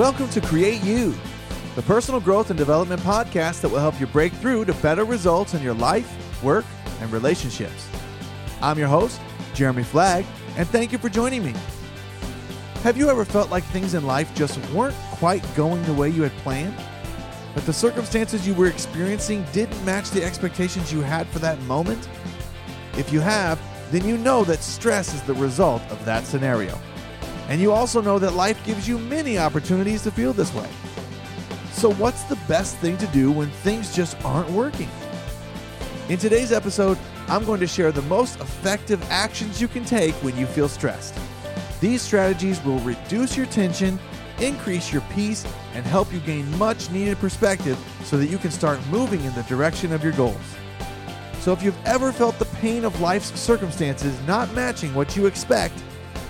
Welcome to Create You, the personal growth and development podcast that will help you break through to better results in your life, work, and relationships. I'm your host, Jeremy Flagg, and thank you for joining me. Have you ever felt like things in life just weren't quite going the way you had planned? That the circumstances you were experiencing didn't match the expectations you had for that moment? If you have, then you know that stress is the result of that scenario. And you also know that life gives you many opportunities to feel this way. So, what's the best thing to do when things just aren't working? In today's episode, I'm going to share the most effective actions you can take when you feel stressed. These strategies will reduce your tension, increase your peace, and help you gain much needed perspective so that you can start moving in the direction of your goals. So, if you've ever felt the pain of life's circumstances not matching what you expect,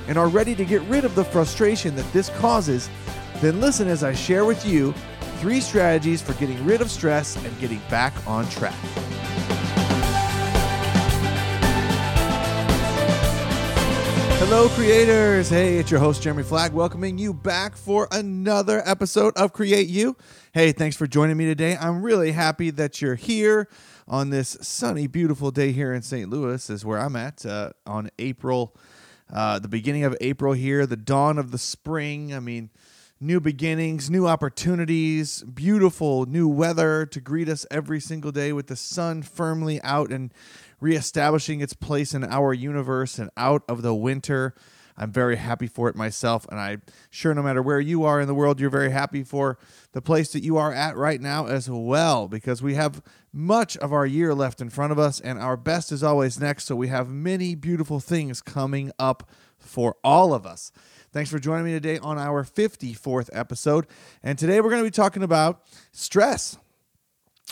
and are ready to get rid of the frustration that this causes, then listen as I share with you three strategies for getting rid of stress and getting back on track. Hello, creators. Hey, it's your host, Jeremy Flagg, welcoming you back for another episode of Create You. Hey, thanks for joining me today. I'm really happy that you're here on this sunny, beautiful day here in St. Louis, is where I'm at uh, on April uh, the beginning of April here, the dawn of the spring. I mean, new beginnings, new opportunities, beautiful new weather to greet us every single day with the sun firmly out and reestablishing its place in our universe and out of the winter. I'm very happy for it myself, and I'm sure no matter where you are in the world, you're very happy for the place that you are at right now as well, because we have much of our year left in front of us, and our best is always next. So we have many beautiful things coming up for all of us. Thanks for joining me today on our 54th episode. And today we're going to be talking about stress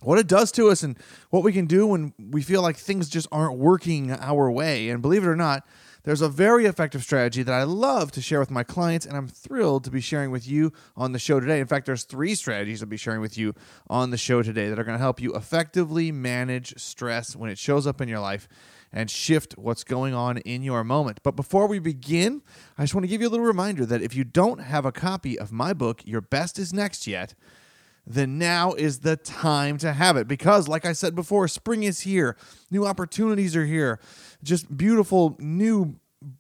what it does to us and what we can do when we feel like things just aren't working our way. And believe it or not, there's a very effective strategy that I love to share with my clients, and I'm thrilled to be sharing with you on the show today. In fact, there's three strategies I'll be sharing with you on the show today that are going to help you effectively manage stress when it shows up in your life and shift what's going on in your moment. But before we begin, I just want to give you a little reminder that if you don't have a copy of my book, Your Best is Next Yet, then now is the time to have it. Because, like I said before, spring is here, new opportunities are here, just beautiful new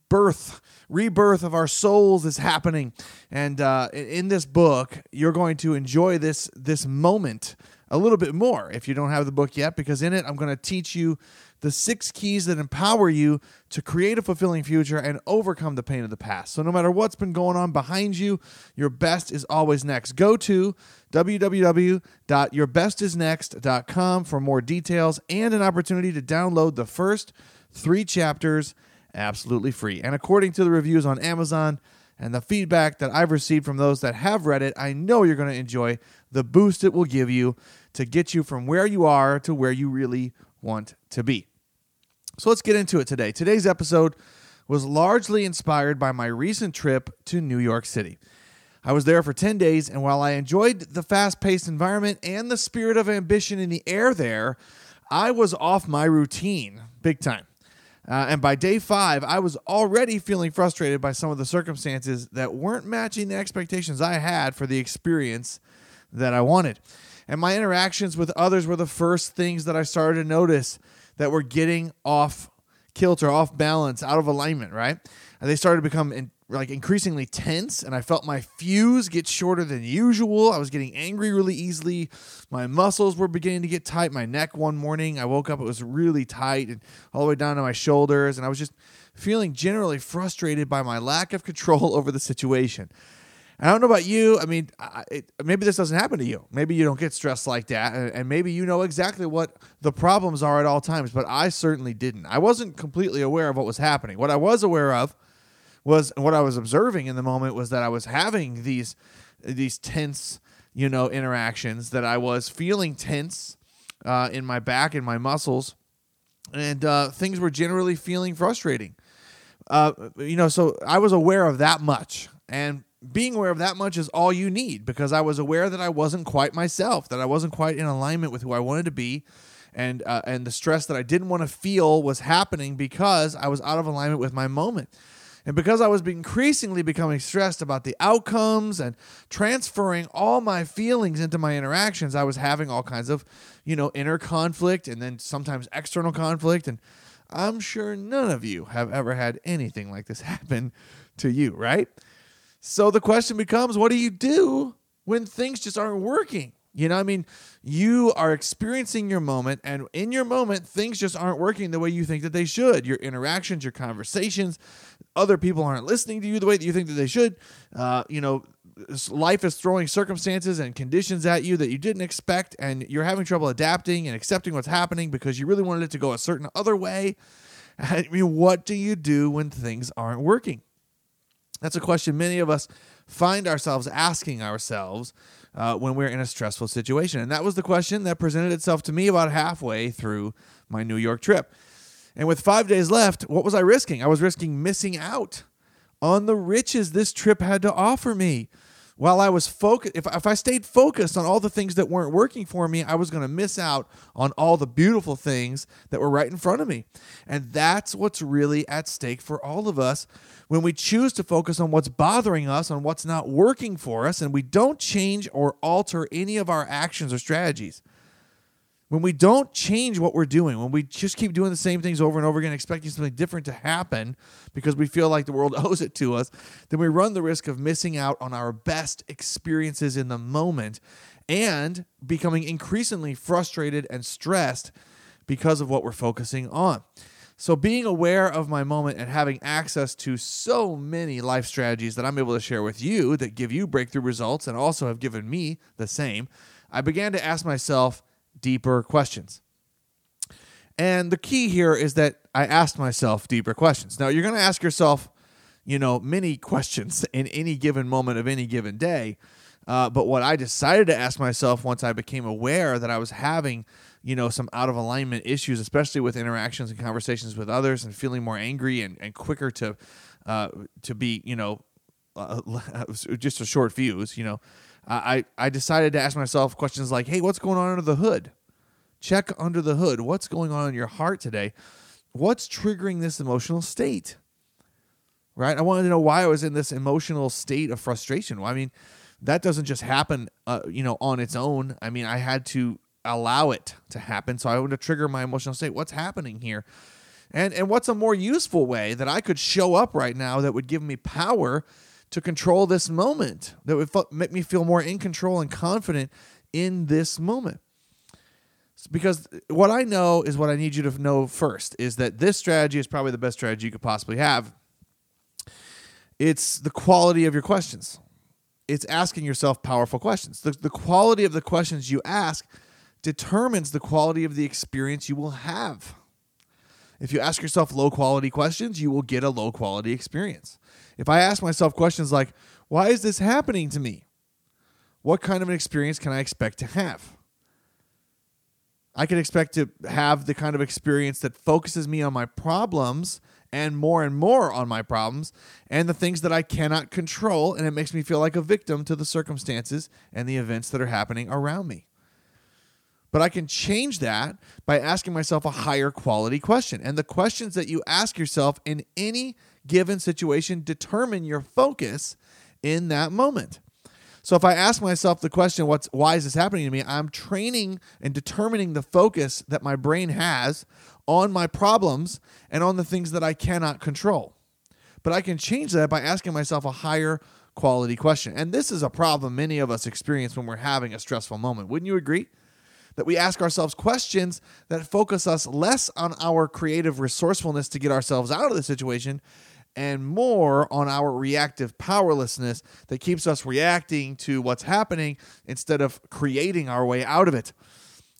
birth, rebirth of our souls is happening. And uh, in this book, you're going to enjoy this this moment a little bit more if you don't have the book yet, because in it, I'm going to teach you the six keys that empower you to create a fulfilling future and overcome the pain of the past. So, no matter what's been going on behind you, your best is always next. Go to www.yourbestisnext.com for more details and an opportunity to download the first three chapters absolutely free. And according to the reviews on Amazon and the feedback that I've received from those that have read it, I know you're going to enjoy the boost it will give you to get you from where you are to where you really want to be. So let's get into it today. Today's episode was largely inspired by my recent trip to New York City. I was there for 10 days, and while I enjoyed the fast paced environment and the spirit of ambition in the air there, I was off my routine big time. Uh, and by day five, I was already feeling frustrated by some of the circumstances that weren't matching the expectations I had for the experience that I wanted. And my interactions with others were the first things that I started to notice that were getting off kilter, off balance, out of alignment, right? And they started to become in, like increasingly tense and I felt my fuse get shorter than usual. I was getting angry really easily. My muscles were beginning to get tight. My neck one morning, I woke up, it was really tight and all the way down to my shoulders. And I was just feeling generally frustrated by my lack of control over the situation. I don't know about you. I mean, I, it, maybe this doesn't happen to you. Maybe you don't get stressed like that, and, and, maybe you know exactly what the problems are at all times. But I certainly didn't. I wasn't completely aware of what was happening. What I was aware of was what I was observing in the moment was that I was having these these tense, you know, interactions. That I was feeling tense uh, in my back and my muscles, and uh, things were generally feeling frustrating. Uh, you know, so I was aware of that much, and being aware of that much is all you need because I was aware that I wasn't quite myself, that I wasn't quite in alignment with who I wanted to be, and uh, and the stress that I didn't want to feel was happening because I was out of alignment with my moment. And because I was increasingly becoming stressed about the outcomes and transferring all my feelings into my interactions, I was having all kinds of, you know, inner conflict and then sometimes external conflict. And I'm sure none of you have ever had anything like this happen to you, right? So the question becomes what do you do when things just aren't working? You know, I mean, you are experiencing your moment, and in your moment, things just aren't working the way you think that they should. Your interactions, your conversations, other people aren't listening to you the way that you think that they should. Uh, you know, life is throwing circumstances and conditions at you that you didn't expect, and you're having trouble adapting and accepting what's happening because you really wanted it to go a certain other way. I mean, what do you do when things aren't working? That's a question many of us find ourselves asking ourselves uh, when we're in a stressful situation. And that was the question that presented itself to me about halfway through my New York trip. And with five days left, what was I risking? I was risking missing out on the riches this trip had to offer me while I was focused, if, if I stayed focused on all the things that weren't working for me, I was going to miss out on all the beautiful things that were right in front of me. And that's what's really at stake for all of us when we choose to focus on what's bothering us, on what's not working for us, and we don't change or alter any of our actions or strategies when we don't change what we're doing, when we just keep doing the same things over and over again, expecting something different to happen because we feel like the world owes it to us, then we run the risk of missing out on our best experiences in the moment and becoming increasingly frustrated and stressed because of what we're focusing on. So, being aware of my moment and having access to so many life strategies that I'm able to share with you that give you breakthrough results and also have given me the same, I began to ask myself, deeper questions. And the key here is that I asked myself deeper questions. Now, you're going to ask yourself, you know, many questions in any given moment of any given day. Uh, but what I decided to ask myself once I became aware that I was having, you know, some out of alignment issues, especially with interactions and conversations with others, and feeling more angry and, and quicker to uh, to be, you know, uh, just a short fuse, you know, I, I decided to ask myself questions like, hey, what's going on under the hood? Check under the hood. What's going on in your heart today? What's triggering this emotional state? Right? I wanted to know why I was in this emotional state of frustration. Well, I mean, that doesn't just happen, uh, you know, on its own. I mean, I had to allow it to happen. So I wanted to trigger my emotional state. What's happening here? And and what's a more useful way that I could show up right now that would give me power to control this moment, that would make me feel more in control and confident in this moment. Because uh, what I know is what I need you to know first is that this strategy is probably the best strategy you could possibly have. It's the quality of your questions. It's asking yourself powerful questions. The, the quality of the questions you ask determines the quality of the experience you will have. If you ask yourself low quality questions, you will get a low quality experience. If I ask myself questions like, why is this happening to me? What kind of an experience can I expect to have? I can expect to have the kind of experience that focuses me on my problems and more and more on my problems and the things that I cannot control, and it makes me feel like a victim to the circumstances and the events that are happening around me. But I can change that by asking myself a higher quality question. And the questions that you ask yourself in any given situation determine your focus in that moment. So if I ask myself the question, what's why is this happening to me? I'm training and determining the focus that my brain has on my problems and on the things that I cannot control. But I can change that by asking myself a higher quality question. And this is a problem many of us experience when we're having a stressful moment. Wouldn't you agree? That we ask ourselves questions that focus us less on our creative resourcefulness to get ourselves out of the situation and more on our reactive powerlessness that keeps us reacting to what's happening instead of creating our way out of it.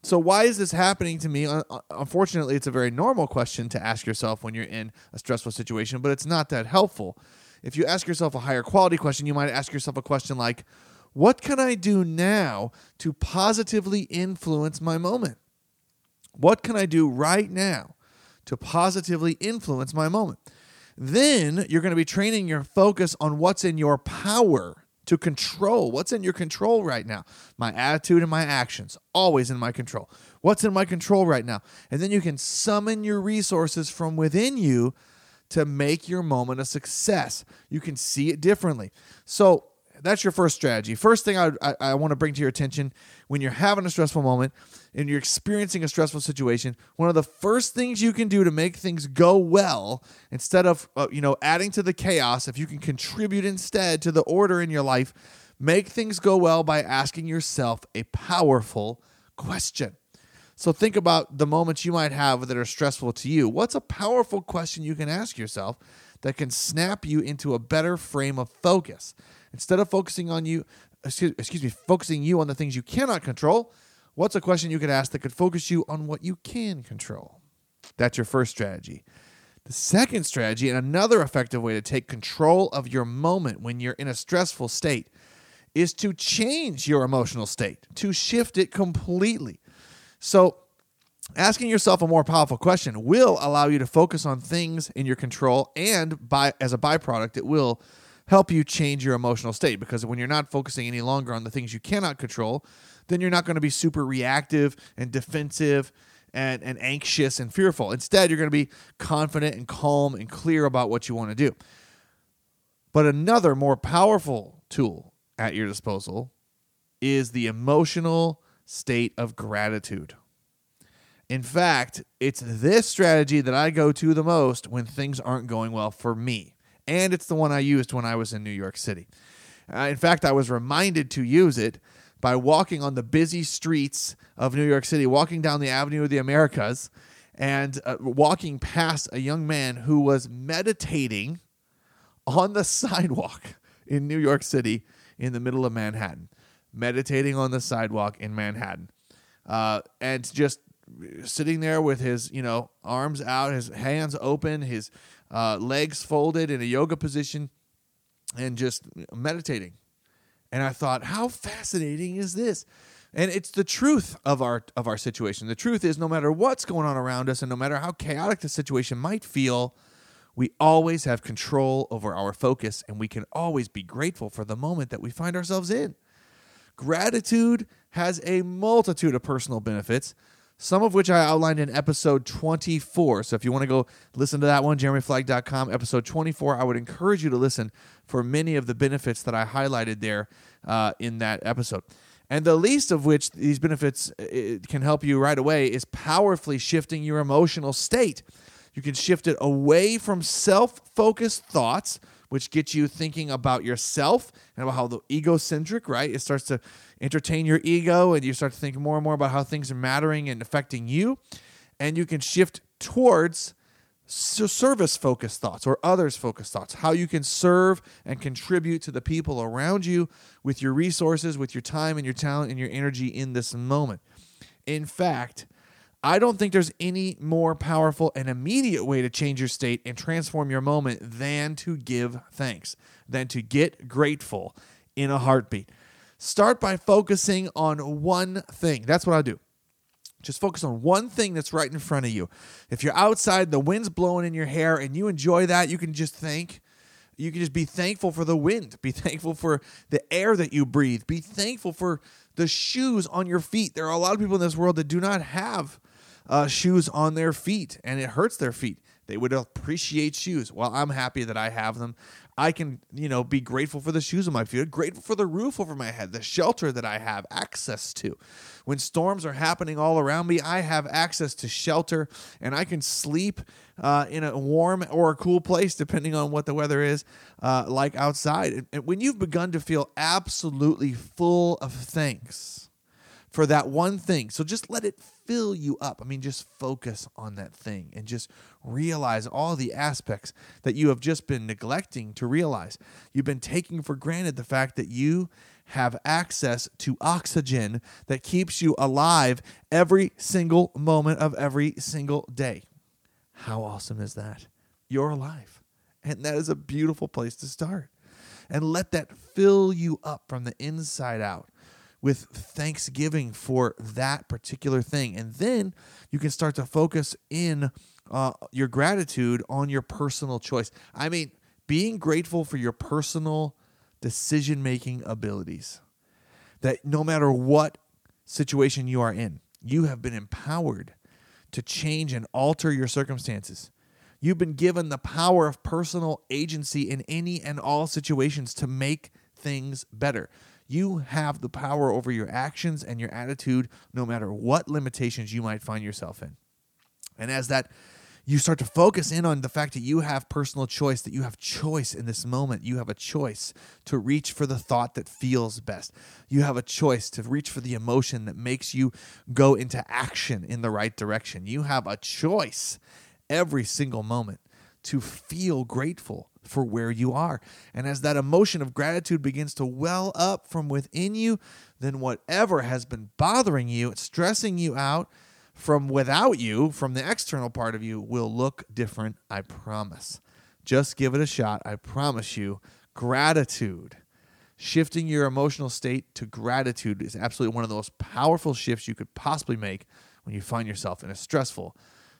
So, why is this happening to me? Unfortunately, it's a very normal question to ask yourself when you're in a stressful situation, but it's not that helpful. If you ask yourself a higher quality question, you might ask yourself a question like, What can I do now to positively influence my moment? What can I do right now to positively influence my moment? Then you're going to be training your focus on what's in your power to control. What's in your control right now? My attitude and my actions, always in my control. What's in my control right now? And then you can summon your resources from within you to make your moment a success. You can see it differently. So that's your first strategy. First thing I, I, I want to bring to your attention when you're having a stressful moment and you're experiencing a stressful situation, one of the first things you can do to make things go well, instead of uh, you know adding to the chaos, if you can contribute instead to the order in your life, make things go well by asking yourself a powerful question. So think about the moments you might have that are stressful to you. What's a powerful question you can ask yourself that can snap you into a better frame of focus? Instead of focusing on you, excuse, excuse me, focusing you on the things you cannot control, what's a question you could ask that could focus you on what you can control? That's your first strategy. The second strategy, and another effective way to take control of your moment when you're in a stressful state, is to change your emotional state, to shift it completely. So, asking yourself a more powerful question will allow you to focus on things in your control and by as a byproduct it will help you change your emotional state because when you're not focusing any longer on the things you cannot control then you're not going to be super reactive and defensive and, and anxious and fearful instead you're going to be confident and calm and clear about what you want to do but another more powerful tool at your disposal is the emotional state of gratitude. In fact, it's this strategy that I go to the most when things aren't going well for me. And it's the one I used when I was in New York City. Uh, in fact, I was reminded to use it by walking on the busy streets of New York City, walking down the Avenue of the Americas, and uh, walking past a young man who was meditating on the sidewalk in New York City in the middle of Manhattan meditating on the sidewalk in Manhattan, uh, and just sitting there with his you know arms out, his hands open, his uh, legs folded in a yoga position, and just meditating. And I thought, how fascinating is this? And it's the truth of our of our situation. The truth is, no matter what's going on around us, and no matter how chaotic the situation might feel, we always have control over our focus, and we can always be grateful for the moment that we find ourselves in. Gratitude has a multitude of personal benefits, some of which I outlined in episode 24. So if you want to go listen to that one, jeremyflagg.com, episode 24, I would encourage you to listen for many of the benefits that I highlighted there uh, in that episode. And the least of which these benefits can help you right away is powerfully shifting your emotional state. You can shift it away from self focused thoughts which gets you thinking about yourself and about how the egocentric, right? It starts to entertain your ego and you start to think more and more about how things are mattering and affecting you. And you can shift towards service focused thoughts or others focused thoughts, how you can serve and contribute to the people around you with your resources, with your time and your talent and your energy in this moment. In fact, I don't think there's any more powerful and immediate way to change your state and transform your moment than to give thanks, than to get grateful in a heartbeat. Start by focusing on one thing. That's what I do. Just focus on one thing that's right in front of you. If you're outside, the wind's blowing in your hair, and you enjoy that, you can just thank. You can just be thankful for the wind. Be thankful for the air that you breathe. Be thankful for the shoes on your feet. There are a lot of people in this world that do not have uh, shoes on their feet and it hurts their feet. They would appreciate shoes. Well, I'm happy that I have them. I can, you know, be grateful for the shoes on my feet, grateful for the roof over my head, the shelter that I have access to. When storms are happening all around me, I have access to shelter and I can sleep uh, in a warm or a cool place, depending on what the weather is, uh, like outside. And when you've begun to feel absolutely full of thanks, for that one thing. So just let it fill you up. I mean, just focus on that thing and just realize all the aspects that you have just been neglecting to realize. You've been taking for granted the fact that you have access to oxygen that keeps you alive every single moment of every single day. How awesome is that? You're alive. And that is a beautiful place to start. And let that fill you up from the inside out with thanksgiving for that particular thing. And then you can start to focus in uh, your gratitude on your personal choice. I mean, being grateful for your personal decision making abilities. That no matter what situation you are in, you have been empowered to change and alter your circumstances. You've been given the power of personal agency in any and all situations to make things better. You have the power over your actions and your attitude, no matter what limitations you might find yourself in. And as that you start to focus in on the fact that you have personal choice, that you have choice in this moment. You have a choice to reach for the thought that feels best. You have a choice to reach for the emotion that makes you go into action in the right direction. You have a choice every single moment to feel grateful for where you are. And as that emotion of gratitude begins to well up from within you, then whatever has been bothering you, stressing you out, from without you, from the external part of you, will look different, I promise. Just give it a shot. I promise you. Gratitude. Shifting your emotional state to gratitude is absolutely one of the most powerful shifts you could possibly make when you find yourself in a stressful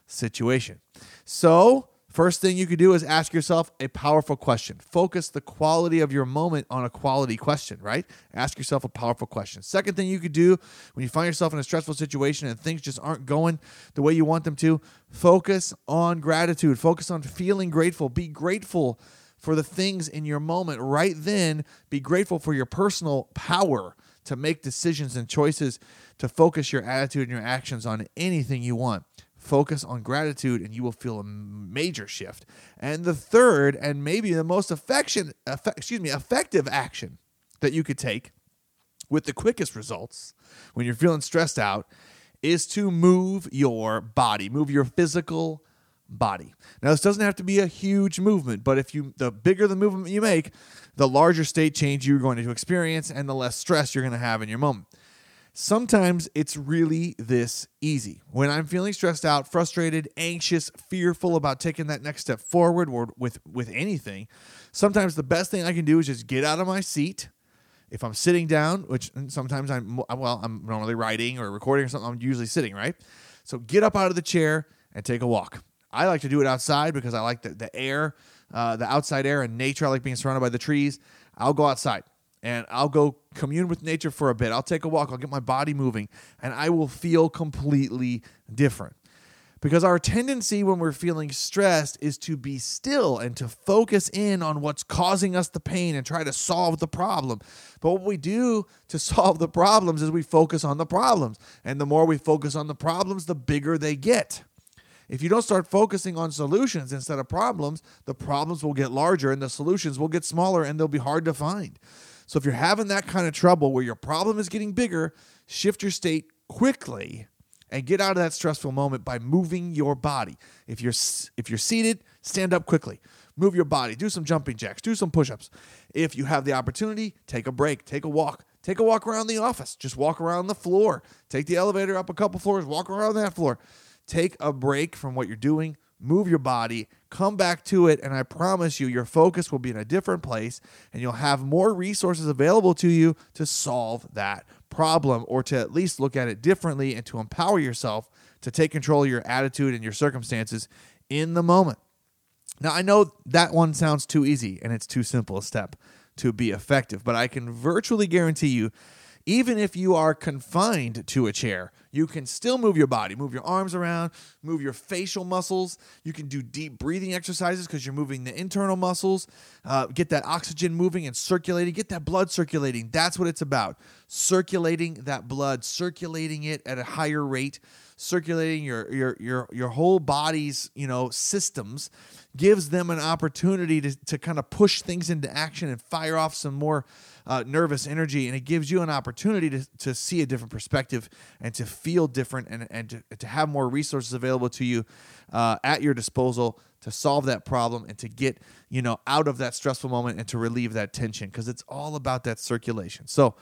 situation. So, First thing you could do is ask yourself a powerful question. Focus the quality of your moment on a quality question, right? Ask yourself a powerful question. Second thing you could do when you find yourself in a stressful situation and things just aren't going the way you want them to, focus on gratitude. Focus on feeling grateful. Be grateful for the things in your moment right then. Be grateful for your personal power to make decisions and choices to focus your attitude and your actions on anything you want focus on gratitude and you will feel a major shift. And the third and maybe the most affection effect, excuse me, effective action that you could take with the quickest results when you're feeling stressed out is to move your body, move your physical body. Now this doesn't have to be a huge movement, but if you the bigger the movement you make, the larger state change you're going to experience and the less stress you're going to have in your moment. Sometimes it's really this easy. When I'm feeling stressed out, frustrated, anxious, fearful about taking that next step forward or with with anything, sometimes the best thing I can do is just get out of my seat. If I'm sitting down, which sometimes I'm well, I'm normally writing or recording or something, I'm usually sitting, right? So get up out of the chair and take a walk. I like to do it outside because I like the, the air, uh, the outside air and nature. I like being surrounded by the trees. I'll go outside and I'll go commune with nature for a bit. I'll take a walk, I'll get my body moving, and I will feel completely different. Because our tendency when we're feeling stressed is to be still and to focus in on what's causing us the pain and try to solve the problem. But what we do to solve the problems is we focus on the problems. And the more we focus on the problems, the bigger they get. If you don't start focusing on solutions instead of problems, the problems will get larger and the solutions will get smaller and they'll be hard to find. So if you're having that kind of trouble where your problem is getting bigger, shift your state quickly and get out of that stressful moment by moving your body. If you're if you're seated, stand up quickly. Move your body, do some jumping jacks, do some push-ups. If you have the opportunity, take a break, take a walk. Take a walk around the office. Just walk around the floor. Take the elevator up a couple floors, walk around that floor. Take a break from what you're doing, move your body, come back to it, and I promise you, your focus will be in a different place and you'll have more resources available to you to solve that problem or to at least look at it differently and to empower yourself to take control of your attitude and your circumstances in the moment. Now, I know that one sounds too easy and it's too simple a step to be effective, but I can virtually guarantee you even if you are confined to a chair, you can still move your body, move your arms around, move your facial muscles. You can do deep breathing exercises because you're moving the internal muscles. Uh, get that oxygen moving and circulating, get that blood circulating. That's what it's about. Circulating that blood, circulating it at a higher rate, circulating your your your your whole body's you know systems gives them an opportunity to, to kind of push things into action and fire off some more uh, nervous energy, and it gives you an opportunity to, to see a different perspective and to feel different and, and to, to have more resources available to you uh, at your disposal to solve that problem and to get you know out of that stressful moment and to relieve that tension because it's all about that circulation. So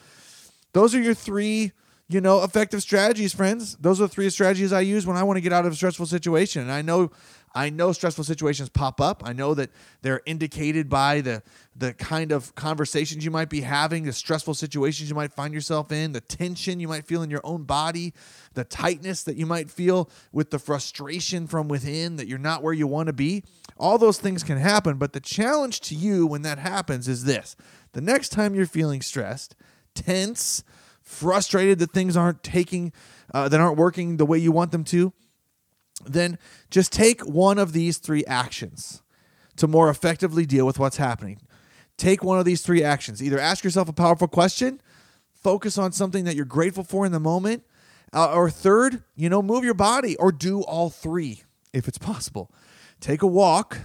those are your three you know, effective strategies, friends. Those are three strategies I use when I want to get out of a stressful situation. And I know I know stressful situations pop up. I know that they're indicated by the the kind of conversations you might be having, the stressful situations you might find yourself in, the tension you might feel in your own body, the tightness that you might feel with the frustration from within that you're not where you want to be. All those things can happen, but the challenge to you when that happens is this. The next time you're feeling stressed, tense, frustrated that things aren't taking uh, that aren't working the way you want them to, then just take one of these three actions to more effectively deal with what's happening. Take one of these three actions. Either ask yourself a powerful question, focus on something that you're grateful for in the moment, uh, or third, you know, move your body or do all three if it's possible. Take a walk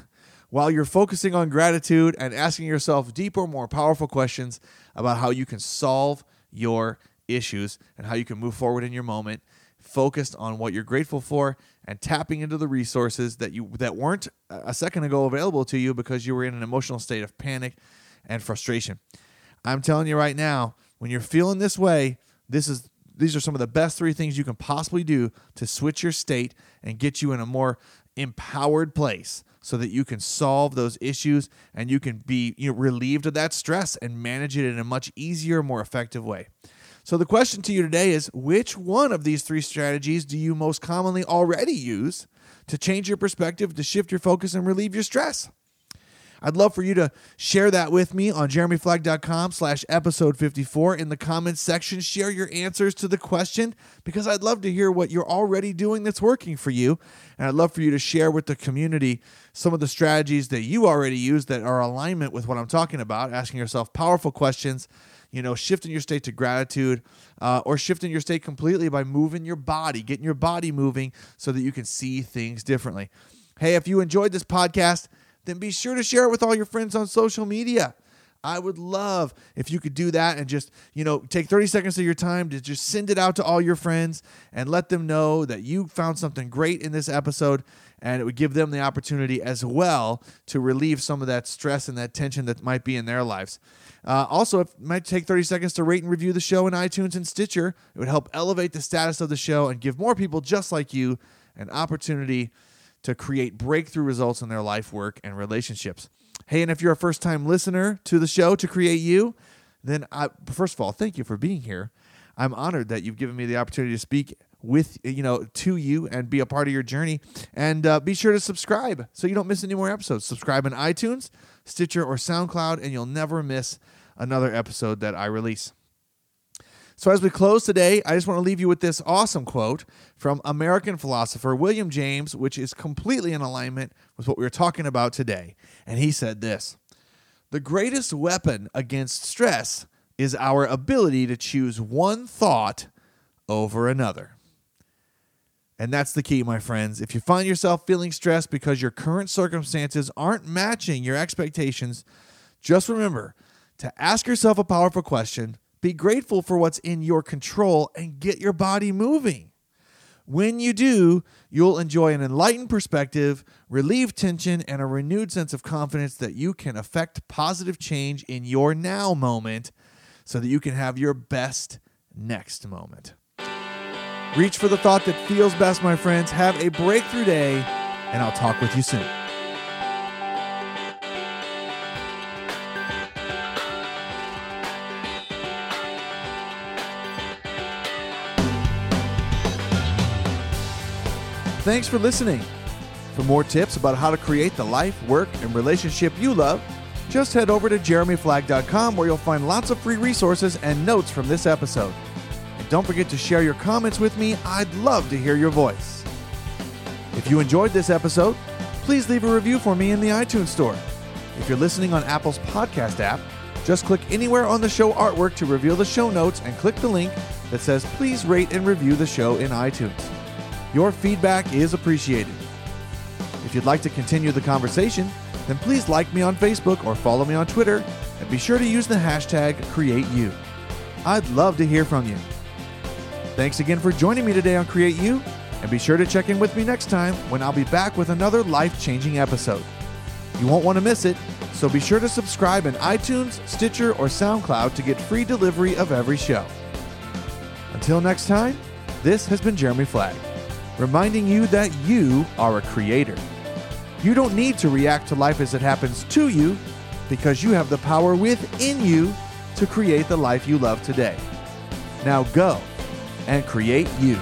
while you're focusing on gratitude and asking yourself deeper, more powerful questions about how you can solve your issues and how you can move forward in your moment focused on what you're grateful for and tapping into the resources that you that weren't a second ago available to you because you were in an emotional state of panic and frustration. I'm telling you right now, when you're feeling this way, this is these are some of the best three things you can possibly do to switch your state and get you in a more empowered place so that you can solve those issues and you can be you know, relieved of that stress and manage it in a much easier, more effective way. So, the question to you today is which one of these three strategies do you most commonly already use to change your perspective, to shift your focus, and relieve your stress? I'd love for you to share that with me on jeremyflagg.com slash episode 54 in the comments section. Share your answers to the question because I'd love to hear what you're already doing that's working for you. And I'd love for you to share with the community some of the strategies that you already use that are alignment with what I'm talking about, asking yourself powerful questions you know, shifting your state to gratitude uh, or shifting your state completely by moving your body, getting your body moving so that you can see things differently. Hey, if you enjoyed this podcast, then be sure to share it with all your friends on social media. I would love if you could do that and just, you know, take 30 seconds of your time to just send it out to all your friends and let them know that you found something great in this episode and it would give them the opportunity as well to relieve some of that stress and that tension that might be in their lives. Uh, also, it might take 30 seconds to rate and review the show in iTunes and Stitcher. It would help elevate the status of the show and give more people just like you an opportunity to create breakthrough results in their life, work, and relationships. Hey, and if you're a first time listener to the show to create you, then I, first of all, thank you for being here. I'm honored that you've given me the opportunity to speak with you know to you and be a part of your journey and uh, be sure to subscribe so you don't miss any more episodes subscribe in itunes stitcher or soundcloud and you'll never miss another episode that i release so, as we close today, I just want to leave you with this awesome quote from American philosopher William James, which is completely in alignment with what we were talking about today. And he said this The greatest weapon against stress is our ability to choose one thought over another. And that's the key, my friends. If you find yourself feeling stressed because your current circumstances aren't matching your expectations, just remember to ask yourself a powerful question be grateful for what's in your control and get your body moving. When you do, you'll enjoy an enlightened perspective, relieve tension, and a renewed sense of confidence that you can affect positive change in your now moment so that you can have your best next moment. Reach for the thought that feels best, my friends. Have a breakthrough day, and I'll talk with you soon. Thanks for listening. For more tips about how to create the life, work, and relationship you love, just head over to jeremyflagg.com where you'll find lots of free resources and notes from this episode. Don't forget to share your comments with me. I'd love to hear your voice. If you enjoyed this episode, please leave a review for me in the iTunes Store. If you're listening on Apple's podcast app, just click anywhere on the show artwork to reveal the show notes and click the link that says please rate and review the show in iTunes. Your feedback is appreciated. If you'd like to continue the conversation, then please like me on Facebook or follow me on Twitter and be sure to use the hashtag CreateYou. I'd love to hear from you. Thanks again for joining me today on Create You, and be sure to check in with me next time when I'll be back with another life changing episode. You won't want to miss it, so be sure to subscribe in iTunes, Stitcher, or SoundCloud to get free delivery of every show. Until next time, this has been Jeremy Flagg reminding you that you are a creator. You don't need to react to life as it happens to you because you have the power within you to create the life you love today. Now go and create you.